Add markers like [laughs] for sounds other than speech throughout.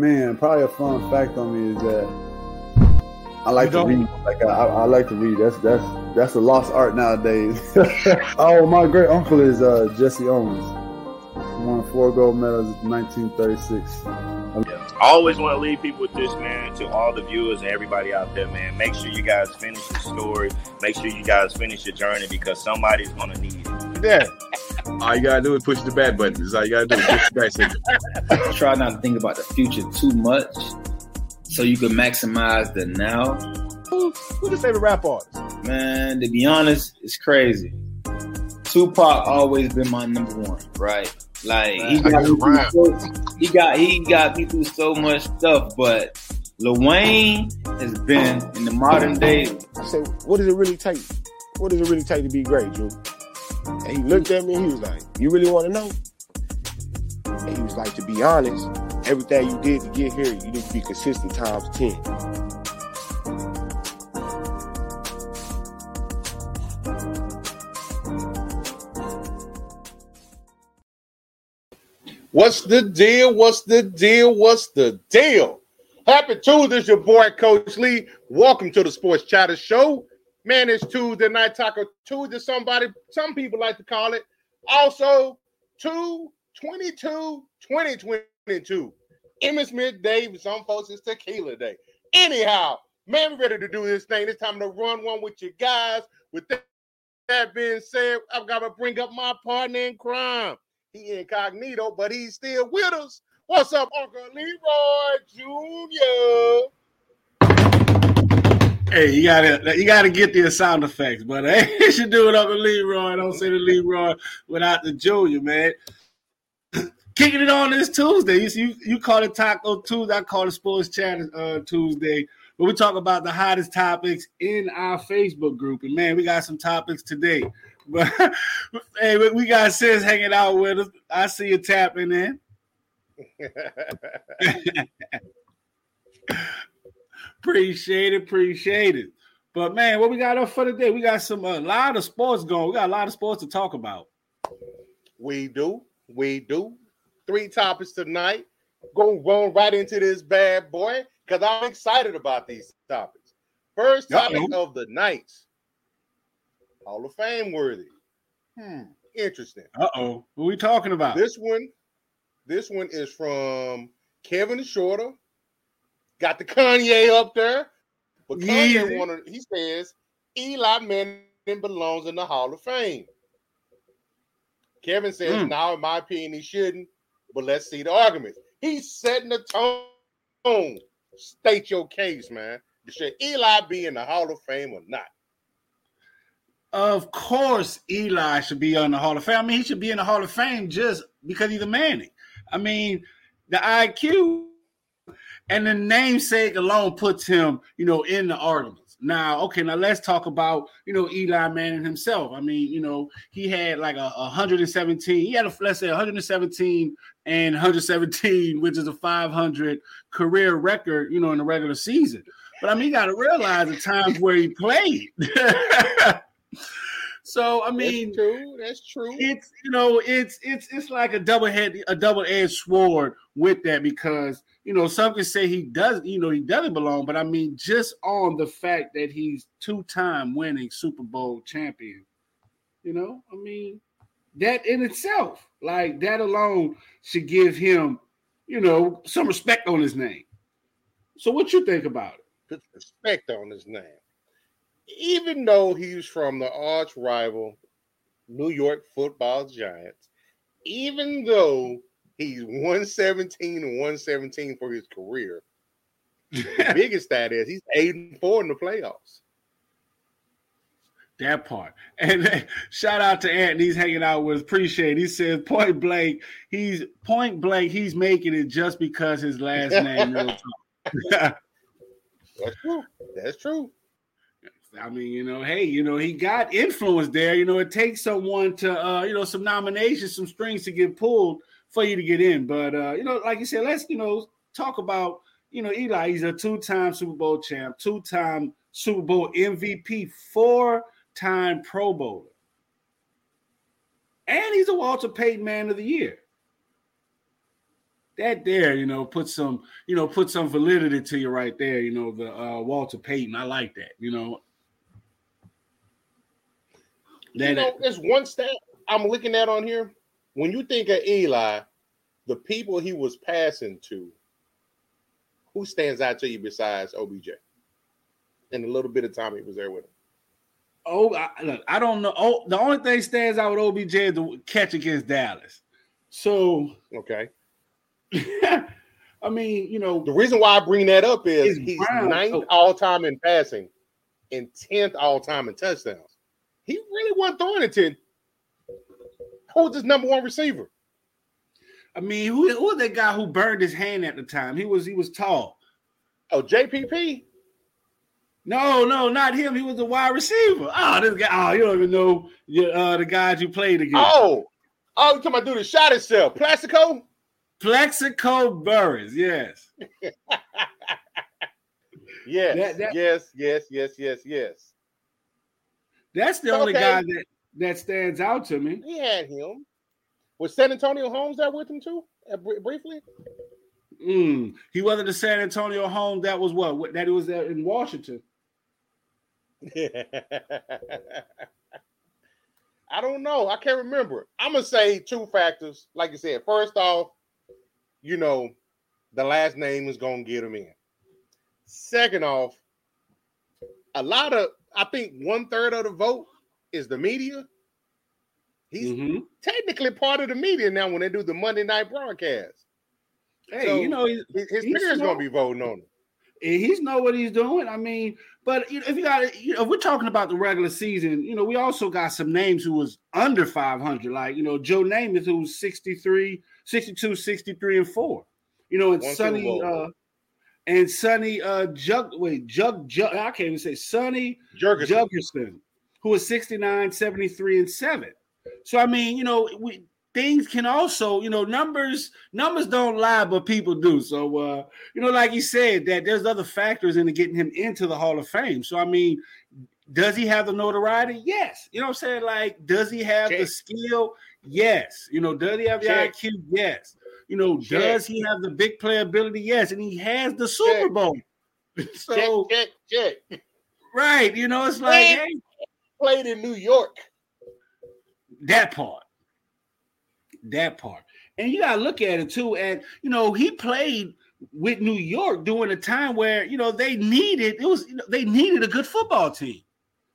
Man, probably a fun fact on me is that I like to read. Like I, I, like to read. That's that's that's a lost art nowadays. [laughs] oh, my great uncle is uh, Jesse Owens. Won four gold medals in 1936. I always want to leave people with this, man. To all the viewers and everybody out there, man. Make sure you guys finish the story. Make sure you guys finish your journey because somebody's gonna need it. Yeah. All you gotta do is push the bad button. That's all you gotta do. Push the back [laughs] Try not to think about the future too much, so you can maximize the now. Who, who's your favorite rap artist? Man, to be honest, it's crazy. Tupac always been my number one, right? Like he got, so, he got he got me through so much stuff, but Lil Wayne has been in the modern day. I said, what does it really take? What does it really take to be great, Drew? And he looked at me and he was like, You really want to know? And he was like, To be honest, everything you did to get here, you need to be consistent times 10. What's the deal? What's the deal? What's the deal? Happy Tuesday, your boy Coach Lee. Welcome to the Sports Chatter Show. Man, it's Tuesday night taco Tuesday. Somebody, some people like to call it. Also, 222 2022. Emmitt Smith Day, some folks, it's Tequila Day. Anyhow, man, we're ready to do this thing. It's time to run one with you guys. With that, that being said, I've got to bring up my partner in crime. He incognito, but he's still with us. What's up, Uncle Leroy Jr.? Hey, you gotta you gotta get the sound effects, but [laughs] hey, you should do it, Uncle Leroy. Don't say the Leroy without the Junior, man. [clears throat] Kicking it on this Tuesday. You, you, you call it Taco Tuesday. I call it Sports Chat uh, Tuesday. But we talk about the hottest topics in our Facebook group. And man, we got some topics today. [laughs] But hey, we got sis hanging out with us. I see you tapping in. [laughs] appreciate it, appreciate it. But man, what we got up for today? We got some a lot of sports going. We got a lot of sports to talk about. We do, we do. Three topics tonight. Going going right into this bad boy because I'm excited about these topics. First topic Uh-oh. of the night Hall of Fame worthy. Hmm. Interesting. Uh oh. what are we talking about? This one, this one is from Kevin Shorter. Got the Kanye up there. But Kanye wanted, he says Eli Manning belongs in the Hall of Fame. Kevin says, mm. now, in my opinion, he shouldn't, but let's see the arguments. He's setting the tone. State your case, man. Should Eli be in the Hall of Fame or not? Of course, Eli should be on the Hall of Fame. I mean, he should be in the Hall of Fame just because he's a Manning. I mean, the IQ and the namesake alone puts him, you know, in the arguments. Now, okay, now let's talk about, you know, Eli Manning himself. I mean, you know, he had like a, a 117, he had a let's say 117 and 117, which is a 500 career record, you know, in the regular season. But I mean, you got to realize the times where he played. [laughs] So I mean, That's true. That's true. It's you know, it's it's it's like a double head, a double edged sword with that because you know some can say he does, you know, he doesn't belong, but I mean, just on the fact that he's two time winning Super Bowl champion, you know, I mean, that in itself, like that alone, should give him, you know, some respect on his name. So, what you think about it? Put respect on his name even though he's from the arch rival New York football giants, even though he's 117 and 117 for his career, the [laughs] biggest stat is he's eight and four in the playoffs. That part. And [laughs] shout out to Ant. He's hanging out with Appreciate. He says point blank, he's point blank, he's making it just because his last name [laughs] That's true. That's true. I mean, you know, hey, you know, he got influence there. You know, it takes someone to, uh, you know, some nominations, some strings to get pulled for you to get in. But, uh, you know, like you said, let's, you know, talk about, you know, Eli. He's a two-time Super Bowl champ, two-time Super Bowl MVP, four-time Pro Bowler, and he's a Walter Payton Man of the Year. that there, you know, put some, you know, put some validity to you right there. You know, the uh, Walter Payton. I like that. You know. You know, there's one stat I'm looking at on here. When you think of Eli, the people he was passing to, who stands out to you besides OBJ? And a little bit of time he was there with him. Oh, I, look, I don't know. Oh, the only thing stands out with OBJ is the catch against Dallas. So okay. [laughs] I mean, you know, the reason why I bring that up is he's Brown. ninth oh. all time in passing and tenth all time in touchdowns. He really wasn't throwing it to who's his number one receiver. I mean, who who was that guy who burned his hand at the time? He was he was tall. Oh, JPP. No, no, not him. He was a wide receiver. Oh, this guy. Oh, you don't even know uh, the guys you played against. Oh, oh, you talking about do the shot itself? Plaxico? Plaxico Burress, yes. [laughs] yes, that, that, yes, yes, yes, yes, yes. That's the okay. only guy that, that stands out to me. He had him. Was Santonio Holmes there with him too? Uh, briefly? Mm, he wasn't the Santonio Holmes. That was what? That he was there in Washington. [laughs] I don't know. I can't remember. I'm gonna say two factors. Like you said, first off, you know, the last name is gonna get him in. Second off, a lot of I think one third of the vote is the media. He's mm-hmm. technically part of the media now when they do the Monday night broadcast. Hey, so you know, his, his peers gonna be voting on him. He's know what he's doing. I mean, but you know, if you got, you know, if we're talking about the regular season, you know, we also got some names who was under 500, like you know, Joe Namath, who's 63, 62, 63, and four. You know, and One Sonny, uh, and Sonny uh Jug, wait, Jug, Jug, I can't even say Sonny Jurgensen, who was 69, 73, and seven. So I mean, you know, we things can also, you know, numbers numbers don't lie, but people do. So uh, you know, like you said, that there's other factors into getting him into the Hall of Fame. So I mean, does he have the notoriety? Yes. You know what I'm saying? Like, does he have Check. the skill? Yes. You know, does he have the Check. IQ? Yes. You know, check. does he have the big playability? Yes. And he has the Super Bowl. [laughs] so check, check, check. Right. You know, it's like hey, played in New York. That part. That part. And you gotta look at it too. And you know, he played with New York during a time where you know they needed it was you know, they needed a good football team.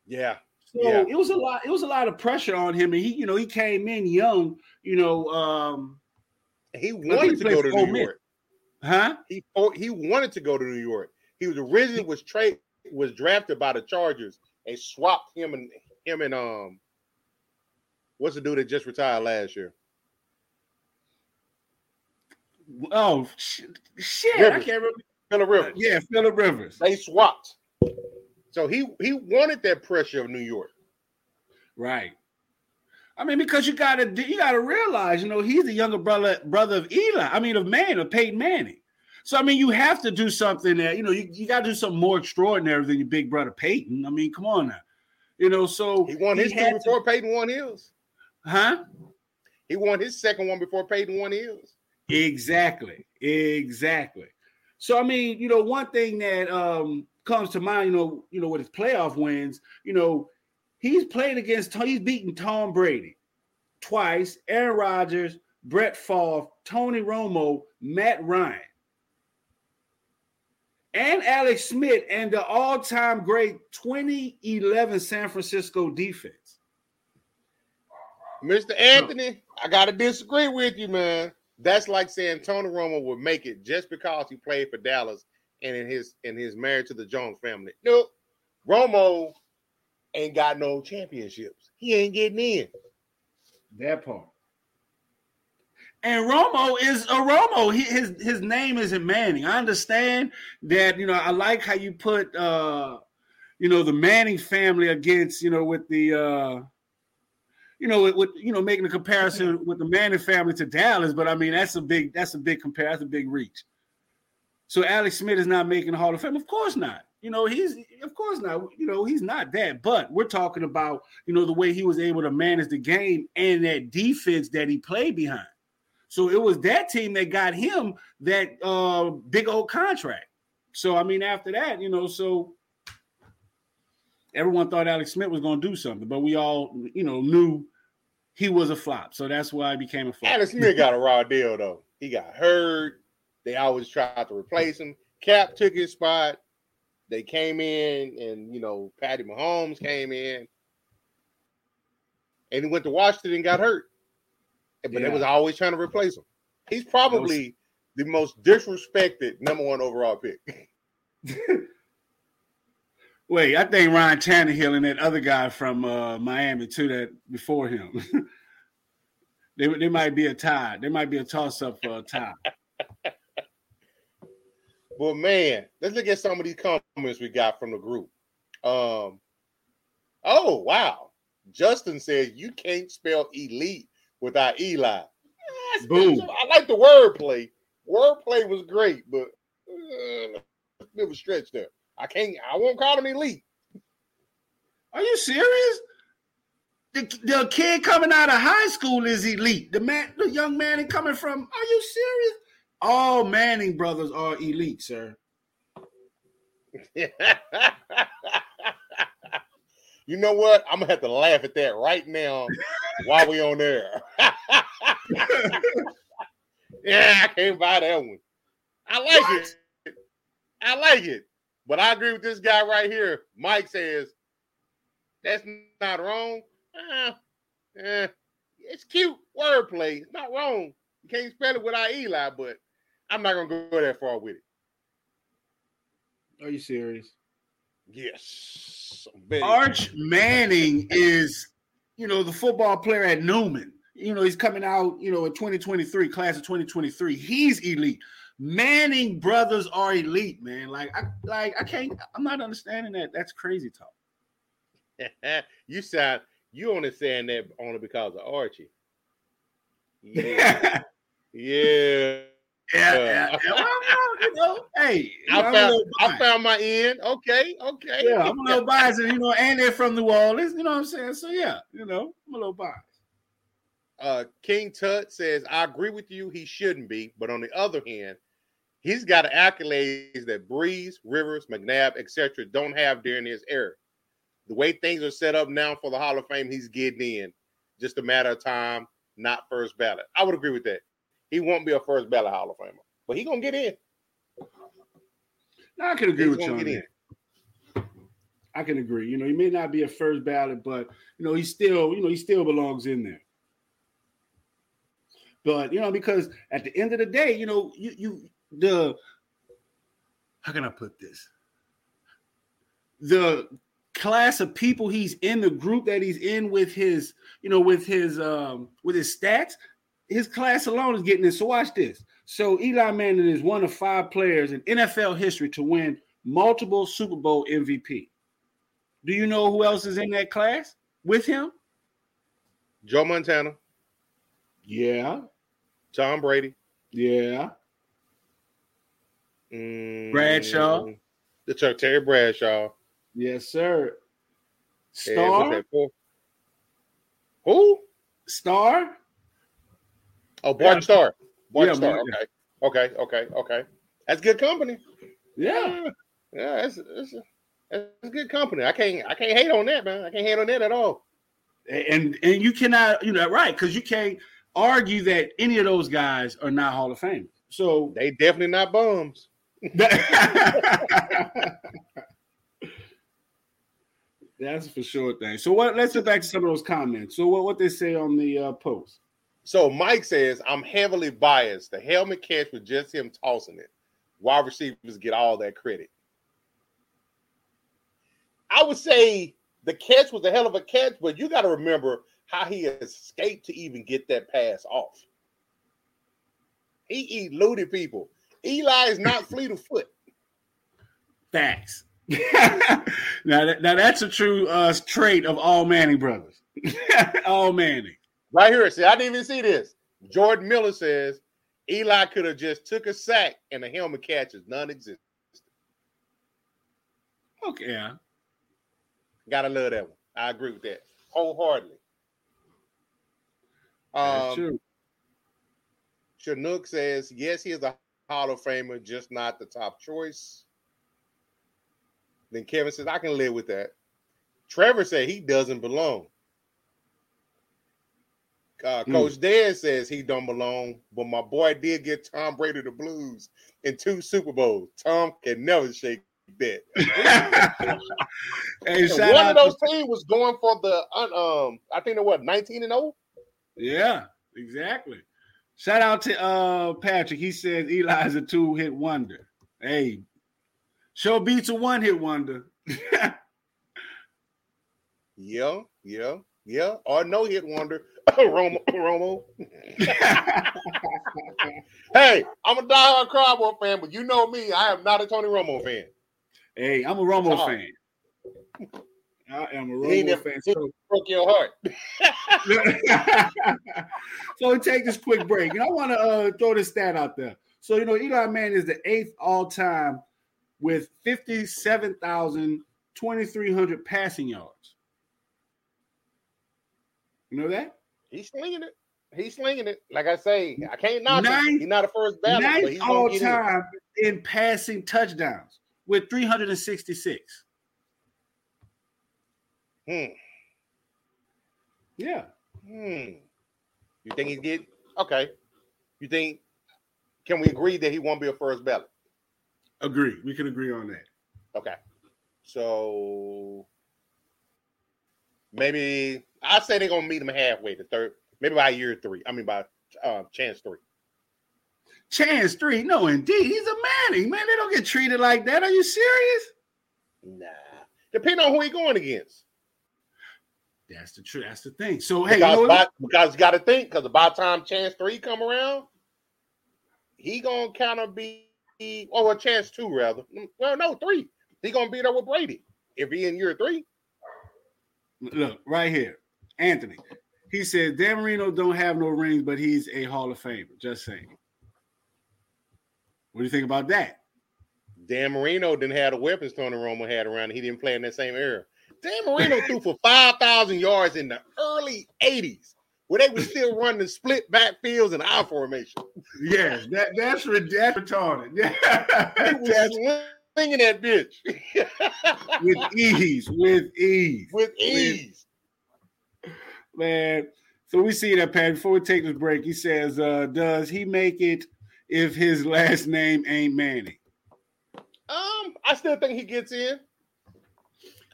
Yeah. So yeah. it was a lot, it was a lot of pressure on him. And he, you know, he came in young, you know. Um he wanted to go to New York. Huh? He he wanted to go to New York. He was originally was trade was drafted by the Chargers and swapped him and him and um what's the dude that just retired last year? Oh shit! Rivers. I can't remember. Philip Rivers. Yeah, Philip Rivers. They swapped. So he he wanted that pressure of New York. Right. I mean, because you gotta you gotta realize, you know, he's the younger brother brother of Eli. I mean, of Man of Peyton Manning. So I mean, you have to do something that you know you, you got to do something more extraordinary than your big brother Peyton. I mean, come on now, you know. So he won his two before to, Peyton won his, huh? He won his second one before Peyton won his. Exactly. Exactly. So I mean, you know, one thing that um comes to mind, you know, you know, with his playoff wins, you know, he's played against he's beaten Tom Brady twice, Aaron Rodgers, Brett Favre, Tony Romo, Matt Ryan, and Alex Smith, and the all-time great 2011 San Francisco defense. Mr. Anthony, I gotta disagree with you, man. That's like saying Tony Romo would make it just because he played for Dallas and in his in his marriage to the Jones family. Nope. Romo ain't got no championships. He ain't getting in. That part. And Romo is a Romo. He, his his name isn't Manning. I understand that. You know, I like how you put uh, you know, the Manning family against you know with the uh, you know, with, with, you know making a comparison with the Manning family to Dallas, but I mean that's a big that's a big compare that's a big reach. So Alex Smith is not making the Hall of Fame, of course not. You know he's of course not. You know he's not that, but we're talking about you know the way he was able to manage the game and that defense that he played behind. So it was that team that got him that uh, big old contract. So I mean, after that, you know, so everyone thought Alex Smith was going to do something, but we all, you know, knew he was a flop. So that's why he became a flop. Alex Smith got a raw deal though. He got hurt. They always tried to replace him. Kaep took his spot. They came in, and you know, Patty Mahomes came in, and he went to Washington and got hurt. But yeah. they was always trying to replace him. He's probably the most disrespected number one overall pick. [laughs] Wait, I think Ryan Tannehill and that other guy from uh, Miami too that before him. [laughs] they, they might be a tie. There might be a toss up for a tie. Well, man, let's look at some of these comments we got from the group. Um, oh wow, Justin says you can't spell elite without Eli. Boom! I like the wordplay. Wordplay was great, but uh, it was stretched there. I can't. I won't call him elite. Are you serious? The, the kid coming out of high school is elite. The man, the young man, coming from. Are you serious? All Manning brothers are elite, sir. [laughs] you know what? I'm gonna have to laugh at that right now while we on there. [laughs] yeah, I can't buy that one. I like what? it. I like it. But I agree with this guy right here. Mike says that's not wrong. Uh, eh, it's cute wordplay. It's not wrong. You can't spell it without Eli, but I'm not gonna go that far with it. Are you serious? Yes. Arch Manning is, you know, the football player at Newman. You know, he's coming out, you know, in 2023, class of 2023. He's elite. Manning brothers are elite, man. Like I like I can't I'm not understanding that. That's crazy talk. [laughs] you sound you only saying that only because of Archie. [laughs] Yeah. yeah. Yeah, yeah. Well, you know, hey, I found I found my end. Okay, okay. Yeah, I'm a little biased, you know, and they're from New Orleans. You know what I'm saying? So yeah, you know, I'm a little biased. Uh, King Tut says, I agree with you. He shouldn't be, but on the other hand, he's got accolades that Brees, Rivers, McNabb, etc. don't have during his era. The way things are set up now for the Hall of Fame, he's getting in. Just a matter of time, not first ballot. I would agree with that. He won't be a first ballot Hall of Famer, but he gonna get in. No, I can agree He's with you on that. I can agree. You know, he may not be a first ballot, but you know, he still, you know, he still belongs in there. But you know, because at the end of the day, you know, you you the how can I put this? The class of people he's in, the group that he's in with his, you know, with his um with his stats, his class alone is getting this. So watch this. So Eli Manning is one of five players in NFL history to win multiple Super Bowl MVP. Do you know who else is in that class with him? Joe Montana. Yeah. Tom Brady. Yeah. Mm, Bradshaw. The Terry Bradshaw. Yes, sir. Starr. Who? Starr. Oh, Bart yeah. Starr. Bart yeah, Starr. Okay. Okay. Okay. Okay. That's good company. Yeah. Yeah. That's, that's, that's good company. I can't I can't hate on that, man. I can't hate on that at all. And and you cannot, you know, right? Because you can't argue that any of those guys are not Hall of Fame. So they definitely not bums. [laughs] That's for sure thing. So what? Let's get back to some of those comments. So what what they say on the uh, post? So Mike says, I'm heavily biased. The helmet catch was just him tossing it. Wide receivers get all that credit. I would say the catch was a hell of a catch, but you got to remember how he escaped to even get that pass off. He eluded people. Eli is not [laughs] fleet of foot. Facts. [laughs] now, that, now that's a true uh, trait of all Manning brothers. [laughs] all Manning. Right here, see, I didn't even see this. Jordan Miller says Eli could have just took a sack and the helmet catches non-existent. Okay, yeah. Gotta love that one. I agree with that wholeheartedly. Um, true. Chinook says, yes, he is a Hall of Famer, just not the top choice. Then Kevin says, I can live with that. Trevor said he doesn't belong. Uh, hmm. Coach mm. Dan says he don't belong, but my boy did get Tom Brady the Blues in two Super Bowls. Tom can never shake that. [laughs] [laughs] hey, one of those to- teams was going for the um, I think they what 19 and 0. Yeah, exactly. Shout out to uh Patrick. He says Eli's a two-hit wonder. Hey, show beats a one-hit wonder. [laughs] yeah, yeah, yeah. Or no hit wonder. [laughs] Romo. Romo. [laughs] hey, I'm a diehard Cowboy fan, but you know me, I am not a Tony Romo fan. Hey, I'm a Romo oh. fan. I am a Romo fan. So. Broke your heart. [laughs] so we take this quick break, and I want to uh, throw this stat out there. So you know, Eli Manning is the eighth all time with 57,200 passing yards. You know that? He's slinging it. He's slinging it. Like I say, I can't knock ninth, him. He's not a first ballot. Ninth all time in passing touchdowns with 366. Hmm. Yeah. Hmm. You think he get okay? You think? Can we agree that he won't be a first ballot? Agree. We can agree on that. Okay. So maybe I say they're gonna meet him halfway, the third, maybe by year three. I mean by uh, chance three. Chance three? No, indeed. He's a Manning, man. They don't get treated like that. Are you serious? Nah. Depending on who he going against. That's the truth. That's the thing. So hey, because, you know by, because you got to think because by the time chance three come around, he gonna kind of be or oh, well, chance two rather. Well, no, three. He gonna be there with Brady if he in year three. Look right here, Anthony. He said Dan Marino don't have no rings, but he's a Hall of Famer. Just saying. What do you think about that? Dan Marino didn't have the weapons Tony Romo had around. He didn't play in that same era. Dan Marino threw for 5,000 yards in the early 80s where they were still running split backfields and I formation. Yes, that, that's, that's retarded. Yeah. [laughs] He was slinging that bitch. [laughs] with ease, with ease. With ease. Man, so we see that, Pat. Before we take this break, he says, uh, does he make it if his last name ain't Manning? Um, I still think he gets in.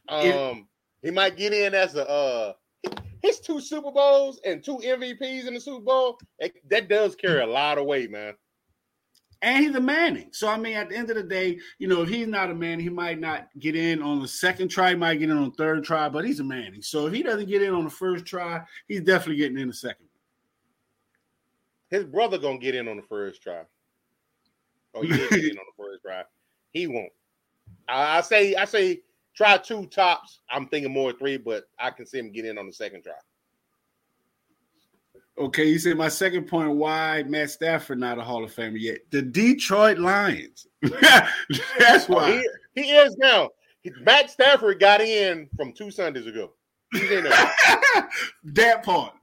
Um, he might get in as a uh his two Super Bowls and two MVPs in the Super Bowl. It, that does carry a lot of weight, man. And he's a Manning. So I mean, at the end of the day, you know, if he's not a man, he might not get in on the second try, might get in on the third try, but he's a Manning. So if he doesn't get in on the first try, he's definitely getting in the second. His brother gonna get in on the first try. Oh, he did get in on the first try. He won't. I, I say, I say Try two tops. I'm thinking more three, but I can see him get in on the second try. Okay, you said my second point why Matt Stafford not a Hall of Famer yet. The Detroit Lions. [laughs] That's oh, why he, he, is now. Matt Stafford got in from two Sundays ago. He's in there. [laughs] that part.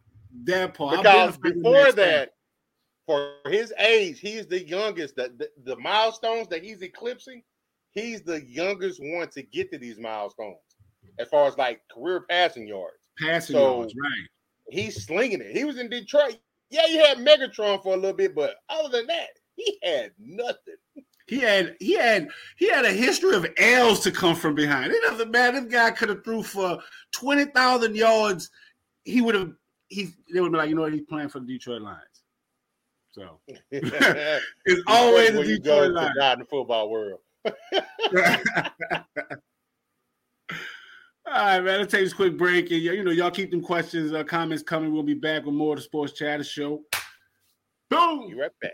That part. Because before that, for his age, he's the youngest. The, the, the milestones that he's eclipsing, he's the youngest one to get to these milestones as far as like career passing yards. Passing so yards, right. He's slinging it. He was in Detroit. Yeah, he had Megatron for a little bit, but other than that, he had nothing. He had he had he had a history of L's to come from behind. It doesn't matter. This guy could have threw for twenty thousand yards. He would have he they would be like, you know what, he's playing for the Detroit Lions. So [laughs] [laughs] it's always the Detroit Lions. in the football world. [laughs] All right, man. Let's take this quick break. And, you know, y'all keep them questions, uh, comments coming. We'll be back with more of the Sports Chatter Show. Boom! You right back.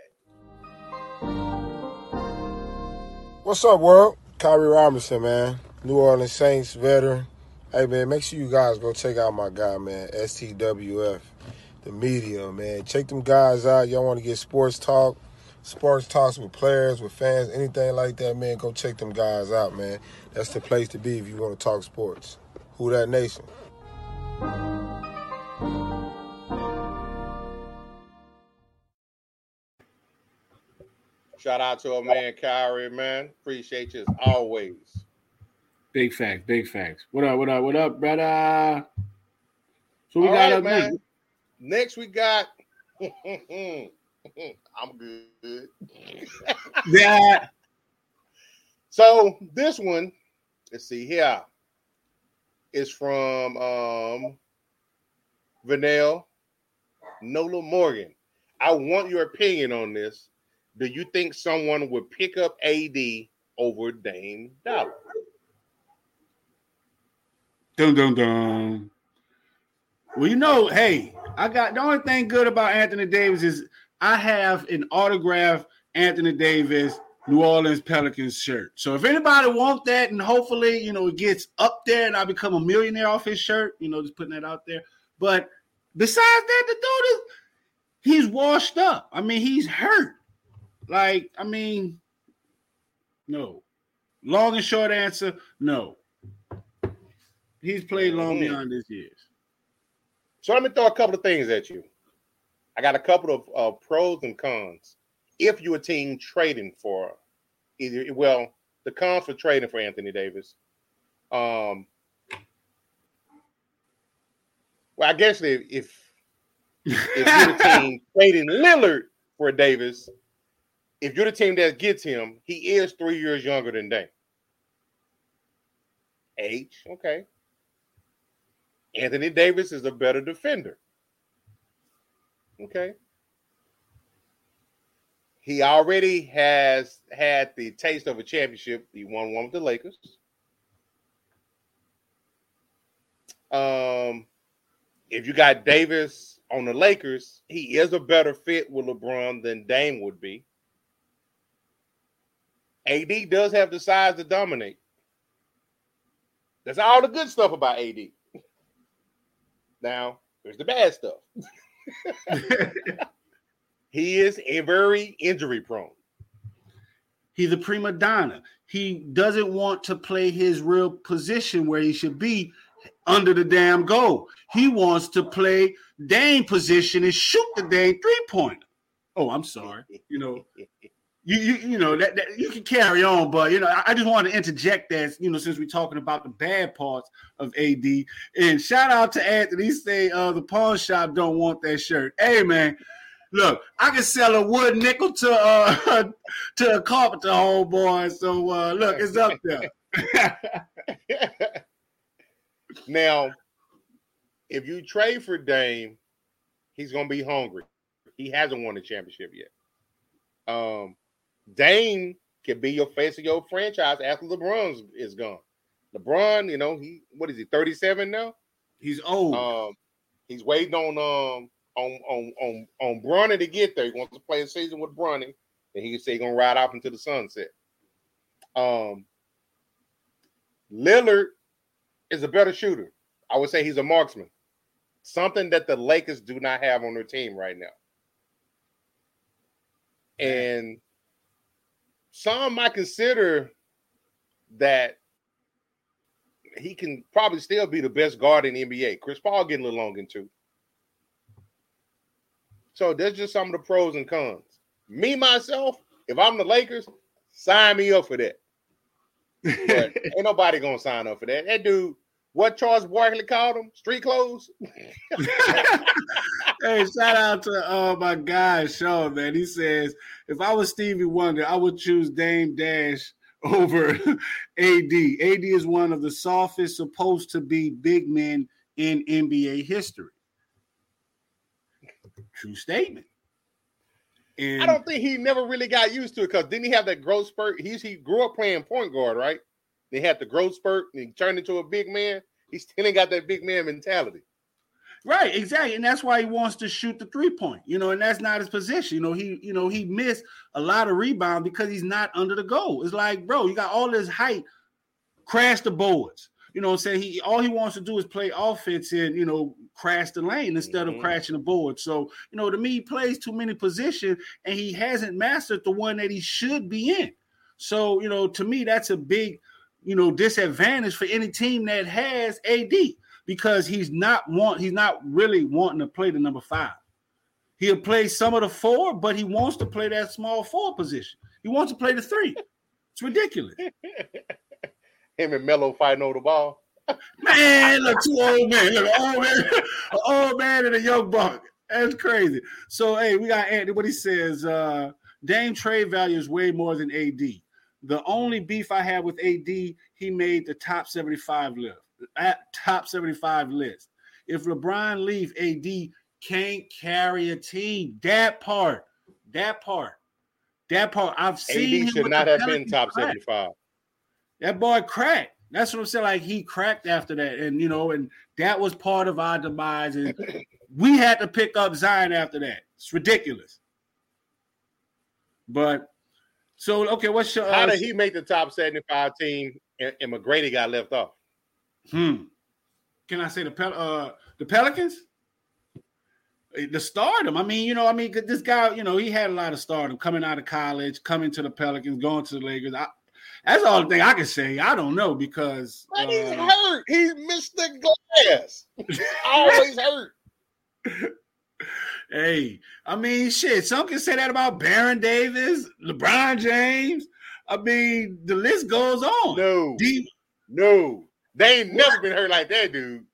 What's up, world? Kyrie Robinson, man. New Orleans Saints veteran. Hey, man, make sure you guys go check out my guy, man. STWF, the media, man. Check them guys out. Y'all want to get sports talk sports talks with players, with fans, anything like that, man, go check them guys out, man. That's the place to be if you want to talk sports. Who that nation? Shout out to our man Kyrie, man. Appreciate you as always. Big facts, big facts. What up, what up, what up, brother? So we All got right, up man. next. Next we got [laughs] I'm good. Yeah. [laughs] So this one, let's see here, is from um Vanell Nola Morgan. I want your opinion on this. Do you think someone would pick up AD over Dame Dollar? Dun dun dun. Well, you know, hey, I got the only thing good about Anthony Davis is I have an autograph Anthony Davis New Orleans Pelicans shirt. So if anybody want that, and hopefully, you know, it gets up there and I become a millionaire off his shirt, you know, just putting that out there. But besides that, the dude is he's washed up. I mean, he's hurt. Like, I mean, no. Long and short answer, no. He's played long Mhm. beyond his years. So let me throw a couple of things at you. I got a couple of uh, pros and cons. If you're a team trading for either, well, the cons for trading for Anthony Davis. Um, well, I guess if if, if you're the [laughs] team trading Lillard for Davis, if you're the team that gets him, he is three years younger than Dame. Age, okay. Anthony Davis is a better defender. Okay. He already has had the taste of a championship. He won one with the Lakers. Um, if you got Davis on the Lakers, he is a better fit with LeBron than Dame would be. AD does have the size to dominate. That's all the good stuff about AD. Now, there's the bad stuff. [laughs] [laughs] he is a very injury prone. He's a prima donna. He doesn't want to play his real position where he should be under the damn goal. He wants to play Dame position and shoot the damn three pointer. Oh, I'm sorry. You know, you you you know that, that you can carry on, but you know I, I just want to interject that you know since we're talking about the bad parts of AD and shout out to Anthony. Say uh, the pawn shop don't want that shirt. Hey man, look, I can sell a wood nickel to uh [laughs] to a carpenter homeboy. So uh look, it's up there. [laughs] now, if you trade for Dame, he's gonna be hungry. He hasn't won a championship yet. Um, Dame can be your face of your franchise after LeBron is gone. LeBron, you know, he what is he, 37 now? He's old. Um, he's waiting on um on on on on Bronny to get there. He wants to play a season with Bronny, and he can say he's gonna ride off into the sunset. Um, Lillard is a better shooter. I would say he's a marksman. Something that the Lakers do not have on their team right now. And some might consider that he can probably still be the best guard in the NBA. Chris Paul getting a little long in too. So there's just some of the pros and cons. Me myself, if I'm the Lakers, sign me up for that. But [laughs] ain't nobody gonna sign up for that. That dude, what Charles Barkley called him? Street clothes. [laughs] hey, shout out to uh, my guy Sean, man. He says if I was Stevie Wonder, I would choose Dame Dash over [laughs] AD. AD is one of the softest supposed to be big men in NBA history. True statement. And I don't think he never really got used to it because didn't he have that growth spurt? He's he grew up playing point guard, right? They had the growth spurt and he turned into a big man. He still ain't got that big man mentality. Right, exactly, and that's why he wants to shoot the three point. You know, and that's not his position. You know, he you know he missed a lot of rebound because he's not under the goal. It's like, bro, you got all this height, crash the boards. You know, what I'm saying he all he wants to do is play offense and you know crash the lane instead Mhm. of crashing the board. So you know, to me, he plays too many positions and he hasn't mastered the one that he should be in. So you know, to me, that's a big you know disadvantage for any team that has AD because he's not want he's not really wanting to play the number five. He'll play some of the four, but he wants to play that small four position. He wants to play the three. It's ridiculous. [laughs] Him and Melo fighting over the ball. Man, look, two old men. Look, old man, an old man and a young buck. That's crazy. So, hey, we got Andy. What he says, uh, Dame trade value is way more than AD. The only beef I have with AD, he made the top 75 list. At top 75 list. If LeBron leave, AD can't carry a team. That part, that part, that part. I've seen. AD should not have been top crack. 75. That boy cracked. That's what I'm saying. Like he cracked after that, and you know, and that was part of our demise. And we had to pick up Zion after that. It's ridiculous. But so okay, what's your? How uh, did he make the top 75 team and, and McGrady got left off? Hmm. Can I say the Pel- uh the Pelicans? The stardom. I mean, you know, I mean, this guy, you know, he had a lot of stardom coming out of college, coming to the Pelicans, going to the Lakers. I, that's all the thing I can say. I don't know because but uh, he's hurt. He's Mr. Glass. [laughs] Always hurt. Hey, I mean, shit. Some can say that about Baron Davis, LeBron James. I mean, the list goes on. No, Deep. no, they ain't never been hurt like that, dude.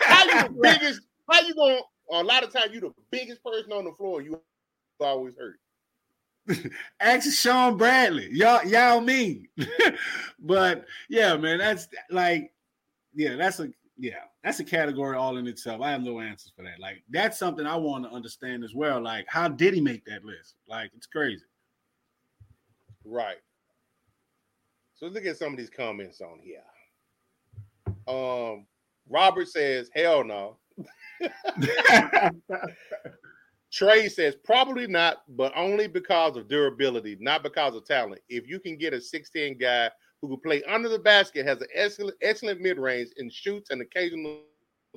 how you the [laughs] biggest? How you going? A lot of times, you the biggest person on the floor. You always hurt. [laughs] Ask Shawn Bradley. Y'all, y'all mean. [laughs] but yeah, man, that's like, yeah, that's a yeah, that's a category all in itself. I have no answers for that. Like, that's something I want to understand as well. Like, how did he make that list? Like, it's crazy. Right. So look at some of these comments on here. Um, Robert says, "Hell no." [laughs] Trey says probably not, but only because of durability, not because of talent. If you can get a 16 guy who can play under the basket, has an excellent, excellent mid range, and shoots an occasional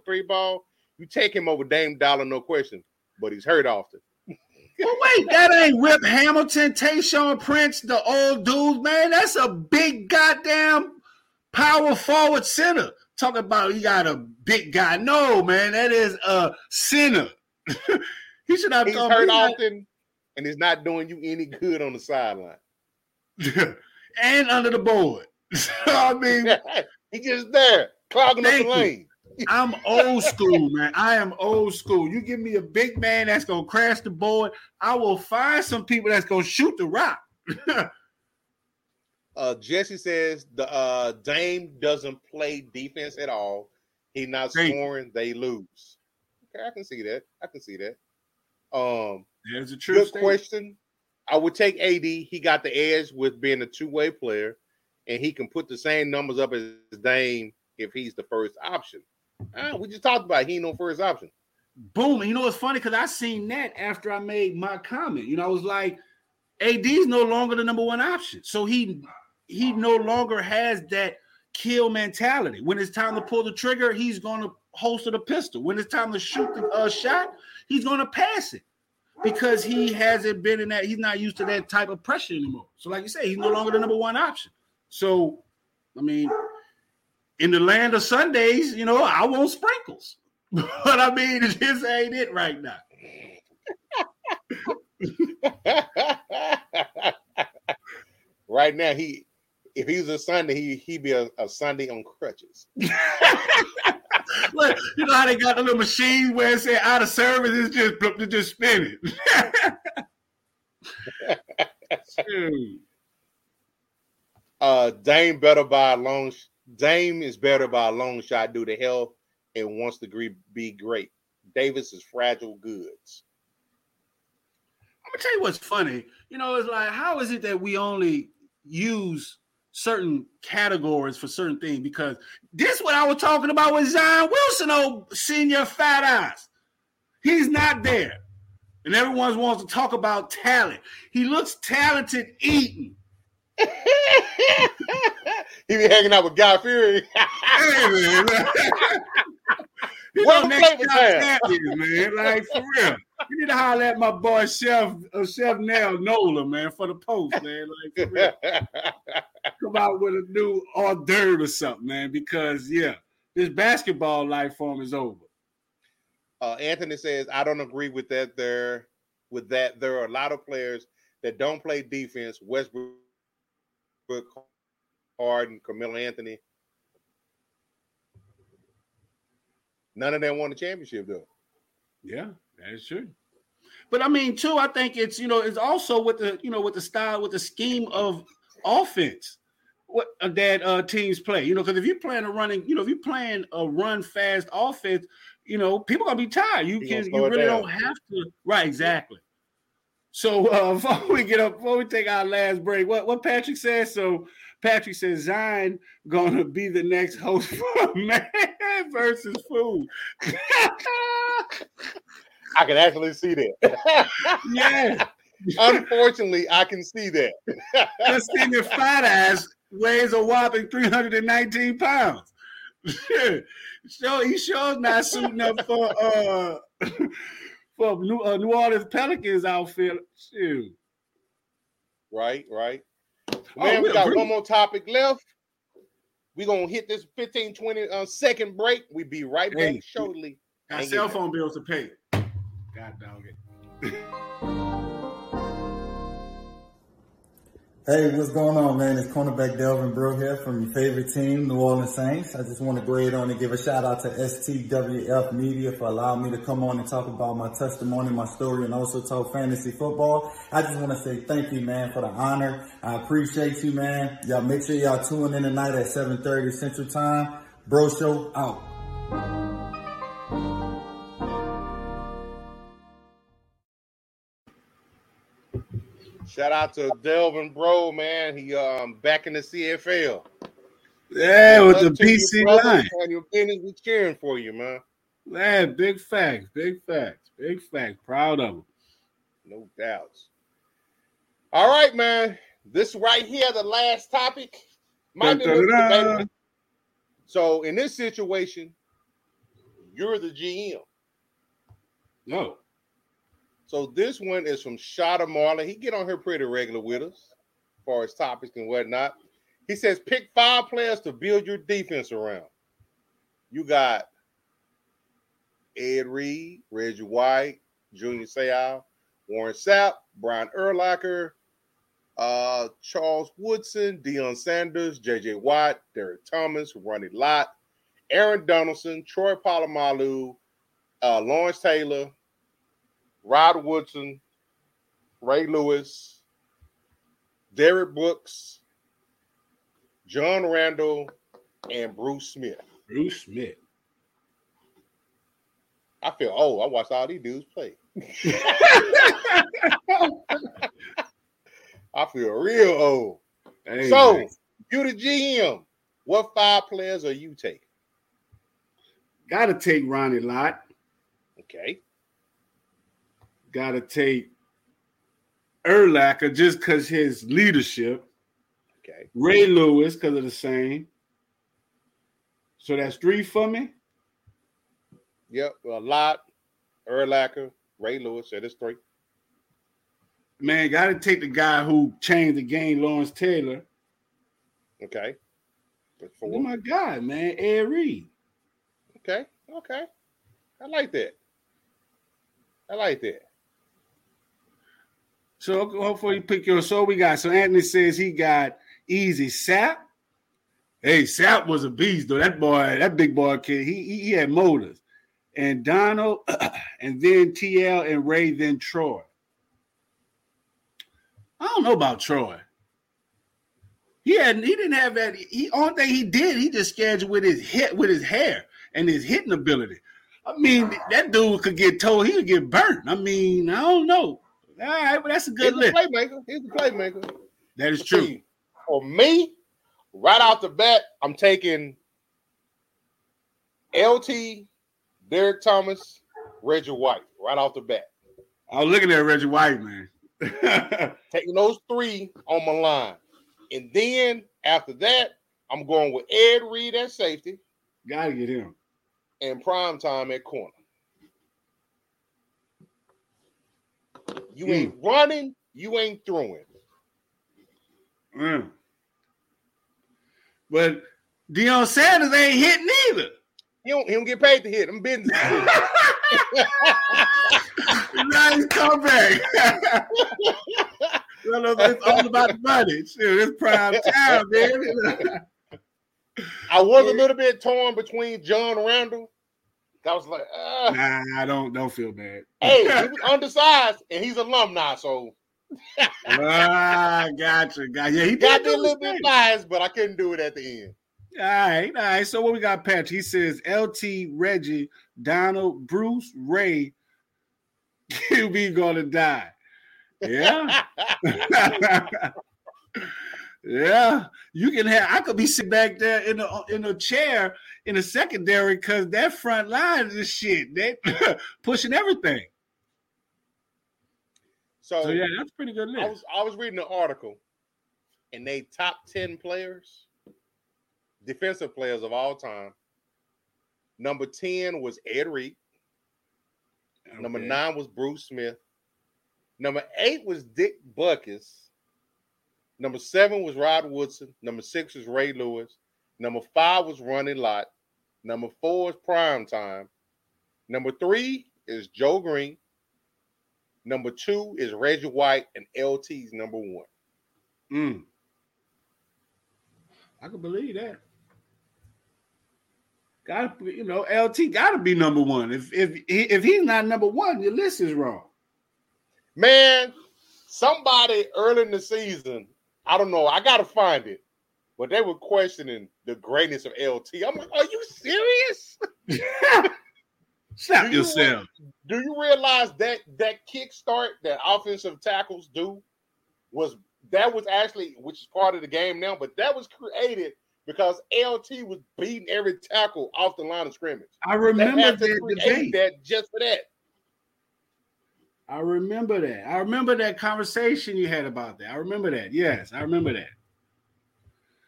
three ball, you take him over Dame Dollar, no question. But he's hurt often. [laughs] well, wait, that ain't Rip Hamilton, Tayshaun Prince, the old dudes, man. That's a big goddamn power forward center. Talk about you got a big guy. No, man, that is a center. [laughs] He should have. He's come, hurt often, and he's not doing you any good on the sideline. [laughs] and under the board. [laughs] I mean, [laughs] he's just there clogging up the lane. I'm old school, man. I am old school. You give me a big man that's gonna crash the board, I will find some people that's gonna shoot the rock. uh, Jesse says the uh, Dame doesn't play defense at all. He's not scoring, they lose. Okay, I can see that. I can see that. Um, There's a true good statement. question. I would take AD. He got the edge with being a two way player, and he can put the same numbers up as Dame if he's the first option. Uh, we just talked about it. he no first option. Boom. And you know what's funny? Because I seen that after I made my comment. You know, I was like, AD's no longer the number one option. So he he no longer has that kill mentality. When it's time to pull the trigger, he's going to holster the pistol. When it's time to shoot the uh, shot, he's going to pass it because he hasn't been in that. He's not used to that type of pressure anymore. So, like you say, he's no longer the number one option. So, I mean, in the land of Sundays, you know, I want sprinkles, [laughs] but I mean, just ain't it right now. [laughs] right now, he if he was a Sunday, he he'd be a, a Sunday on crutches. [laughs] Look, you know how they got the little machine where it said out of service, it's just it's just spinning. [laughs] uh, Dame better by a long. Dame is better by a long shot due to health and wants to be great. Davis is fragile goods. I'm gonna tell you what's funny. You know, it's like how is it that we only use certain categories for certain things because this what I was talking about with Zion Williamson, old senior fat ass. He's not there. And everyone wants to talk about talent. He looks talented eating. [laughs] he be hanging out with Guy Fieri. hey, man. [laughs] You know, next time man. Like for real. You need to holler at my boy Chef uh, Chef Nell Nola, man, for the post, man. Like for real. [laughs] Come out with a new hors d'oeuvre or something, man. Because yeah, this basketball life form is over. Uh, Anthony says, I don't agree with that. There, with that, there are a lot of players that don't play defense. Westbrook, Harden, Carmelo Anthony. None of them won the championship, though. Yeah, that is true. But I mean, too, I think it's you know, it's also with the you know with the style, with the scheme of offense what uh, that uh, teams play. You know, because if you're playing a running, you know, if you're playing a run fast offense, you know, people gonna be tired. You can you really don't have to. Right, exactly. So uh, [laughs] before we get up, before we take our last break, what what Patrick says. So Patrick says Zion gonna be the next host [laughs] for man versus food. [laughs] I can actually see that. [laughs] yeah. Unfortunately, I can see that. This thing in fat ass weighs a whopping 319 pounds. so he sure not suiting up for uh for New, uh, New Orleans Pelicans outfit. Shoot. Right, right. Man, oh, we got one more topic left. We're gonna hit this 15 20 uh, second break. We be right hey, back shortly. Got cell phone bills to pay. God dog it. [laughs] Hey, what's going on, man? It's cornerback Delvin Breaux here from your favorite team, New Orleans Saints. I just want to go ahead on and give a shout out to STWF Media for allowing me to come on and talk about my testimony, my story, and also talk fantasy football. I just want to say thank you, man, for the honor. I appreciate you, man. Y'all make sure y'all tune in tonight at 7.30 Central Time. Bro Show out. Shout out to Delvin Breaux, man. He um back in the CFL. Yeah, with the PC line. And your business, we cheering for you, man. Man, big facts, big facts, big facts. Proud of him. No doubts. All right, man. This right here, the last topic. So in this situation, you're the GM. No. So this one is from Shada Marley. He get on here pretty regular with us, as far as topics and whatnot. He says pick five players to build your defense around. You got Ed Reed, Reggie White, Junior Seau, Warren Sapp, Brian Urlacher, uh, Charles Woodson, Deion Sanders, JJ Watt, Derrick Thomas, Ronnie Lott, Aaron Donaldson, Troy Polamalu, uh, Lawrence Taylor, Rod Woodson, Ray Lewis, Derrick Brooks, John Randle, and Bruce Smith. Bruce Smith. I feel old. I watched all these dudes play. [laughs] I feel real old. Hey, so, man. you the GM. What five players are you taking? Got to take Ronnie Lott. Okay got to take Urlacher just because his leadership. Okay. Ray Lewis because of the same. So that's three for me. Yep, a lot. Urlacher, Ray Lewis. That is three. Man, got to take the guy who changed the game, Lawrence Taylor. Okay. Oh my God, man, Ed Reed. Okay, okay. I like that. I like that. So hopefully you pick your so we got so Anthony says he got easy Sapp. Hey, Sapp was a beast though. That boy, that big boy kid, he he, he had motors. And Donald, [clears throat] and then TL and Ray, then Troy. I don't know about Troy. He had he didn't have that. He only thing he did, he just scheduled with his hit with his hair and his hitting ability. I mean, that dude could get told he would get burnt. I mean, I don't know. All right, well, that's a good He's list. A playmaker. He's a playmaker. That is true. See, for me, right off the bat, I'm taking LT, Derrick Thomas, Reggie White, right off the bat. I was looking at Reggie White, man. [laughs] [laughs] taking those three on my line. And then after that, I'm going with Ed Reed at safety. Gotta get him. And prime time at corner. You mm. ain't running, you ain't throwing. Mm. But Deion Sanders ain't hitting either. He don't, he don't get paid to hit. I'm business. [laughs] nice comeback. [laughs] it's all about the money. Shit, it's prime time, man. I was a little bit torn between John Randle. I was like, uh, nah, I don't don't feel bad. hey, [laughs] he was undersized and he's alumni, so ah, gotcha, gotcha. Yeah, he got me a little bit biased, but I couldn't do it at the end. All right, all right. So what we got, Patch? He says LT, Reggie, Donald, Bruce, Ray, [laughs] QB gonna die. Yeah. [laughs] yeah. You can have I could be sitting back there in a in a chair in the secondary because that front line is shit. They [laughs] pushing everything. So, So yeah, that's pretty good I was I was reading an article, and they top ten players, defensive players of all time. Number ten was Ed Reed. Number nine was Bruce Smith. Number eight was Dick Butkus. Number seven was Rod Woodson. Number six was Ray Lewis. Number five was Ronnie Lott. Number four is Prime Time. Number three is Joe Greene. Number two is Reggie White, and LT's number one. Mm. I can believe that. Got to, you know, LT got to be number one. If if he, if he's not number one, your list is wrong. Man, somebody early in the season, I don't know, I gotta find it, but they were questioning the greatness of LT. I'm like, are you serious? [laughs] Stop Do you yourself. Do you realize that that kickstart that offensive tackles do was that was actually which is part of the game now, but that was created because LT was beating every tackle off the line of scrimmage. I remember that create debate. that just for that. I remember that. I remember that conversation you had about that. I remember that. Yes, I remember that.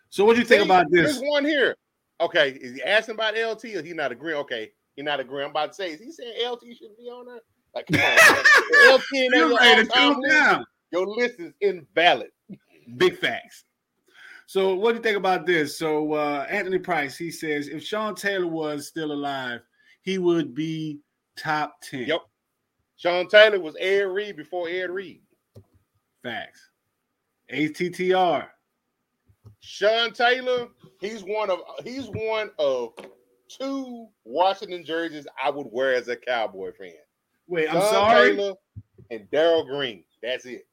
So, what do you think See, about this? There's one here. Okay, is he asking about LT or he not agreeing? Okay, he not agreeing. I'm about to say, is he saying LT should be on there? Like, come on, LT there, your all-time list, your list is invalid. Big facts. So, what do you think about this? So, uh, Anthony Price, he says if Sean Taylor was still alive, he would be top 10. Yep. Sean Taylor was Ed Reed before Ed Reed. Facts. ATTR. Sean Taylor, he's one of he's one of two Washington jerseys I would wear as a Cowboy fan. Wait, I'm Sean sorry. Taylor and Darrell Green. That's it.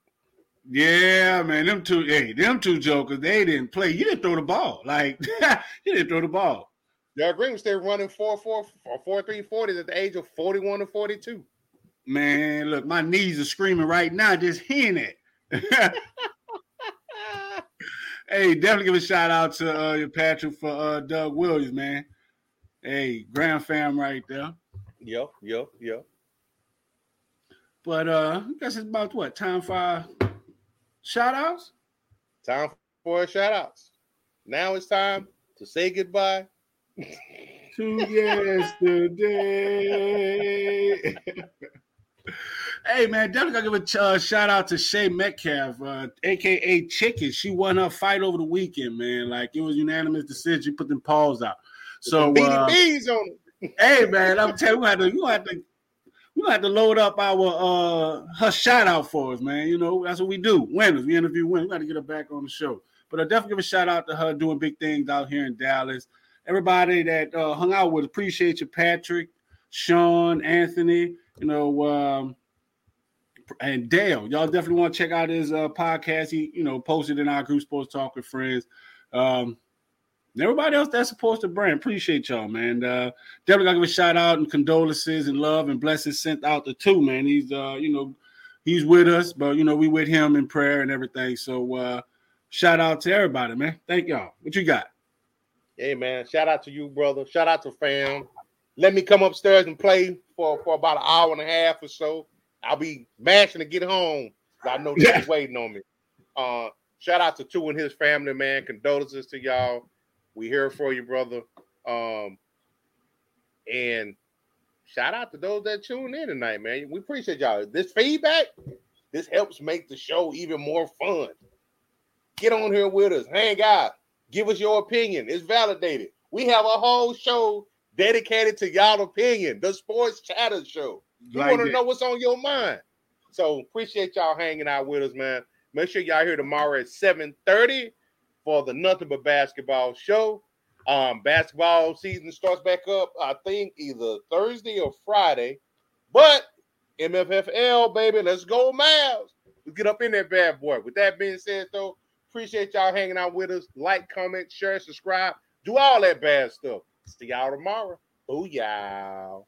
Yeah, man, them two, hey, them two jokers, they didn't play. You didn't throw the ball. Like, [laughs] you didn't throw the ball. Darrell Green was still running 4 4 4 3 40 at the age of 41 to 42. Man, look, my knees are screaming right now just hearing it. [laughs] hey, definitely give a shout out to uh, your Patrick for uh, Doug Williams, man. Hey, grand fam right there. Yep, yep, yep. But uh, I guess it's about what time for our shout outs? Time for shout outs. Now it's time to say goodbye. [laughs] to yesterday. [laughs] hey man, definitely gotta give a uh, shout out to Shay Metcalf, uh, aka Chicken. She won her fight over the weekend, man. Like it was unanimous decision. She put them paws out. So uh, bees on it. hey man, I'm telling you, we have to, we have to, we have to load up our uh her shout out for us, man. You know that's what we do. Winners, we interview winners. We got to get her back on the show. But I definitely give a shout out to her doing big things out here in Dallas. Everybody that uh, hung out with, appreciate you, Patrick, Sean, Anthony. You know, um, and Dale. Y'all definitely want to check out his uh, podcast. He, you know, posted in our group Sports Talk with Friends. Um, everybody else that supports the brand, appreciate y'all, man. Uh, definitely gotta give a shout out and condolences and love and blessings sent out to two, man. He's uh, you know, he's with us, but you know, we with him in prayer and everything. So uh shout out to everybody, man. Thank y'all. What you got? Hey man, shout out to you, brother. Shout out to fam. Let me come upstairs and play for, for about an hour and a half or so. I'll be mashing to get home. I know they're Yeah. waiting on me. Uh, shout out to two and his family, man. Condolences to y'all. We here for you, brother. Um, and shout out to those that tune in tonight, man. We appreciate y'all. This feedback, this helps make the show even more fun. Get on here with us, hang out, give us your opinion. It's validated. We have a whole show dedicated to y'all opinion, the Sports Chatter Show. You Like want to know what's on your mind. So appreciate y'all hanging out with us, man. Make sure y'all here tomorrow at 7:30 for the Nothing But Basketball show. Um, basketball season starts back up, I think, either Thursday or Friday. But MFFL, baby, let's go, Mavs. Let's get up in that bad boy. With that being said, though, appreciate y'all hanging out with us. Like, comment, share, subscribe, do all that bad stuff. See y'all tomorrow. Booyah.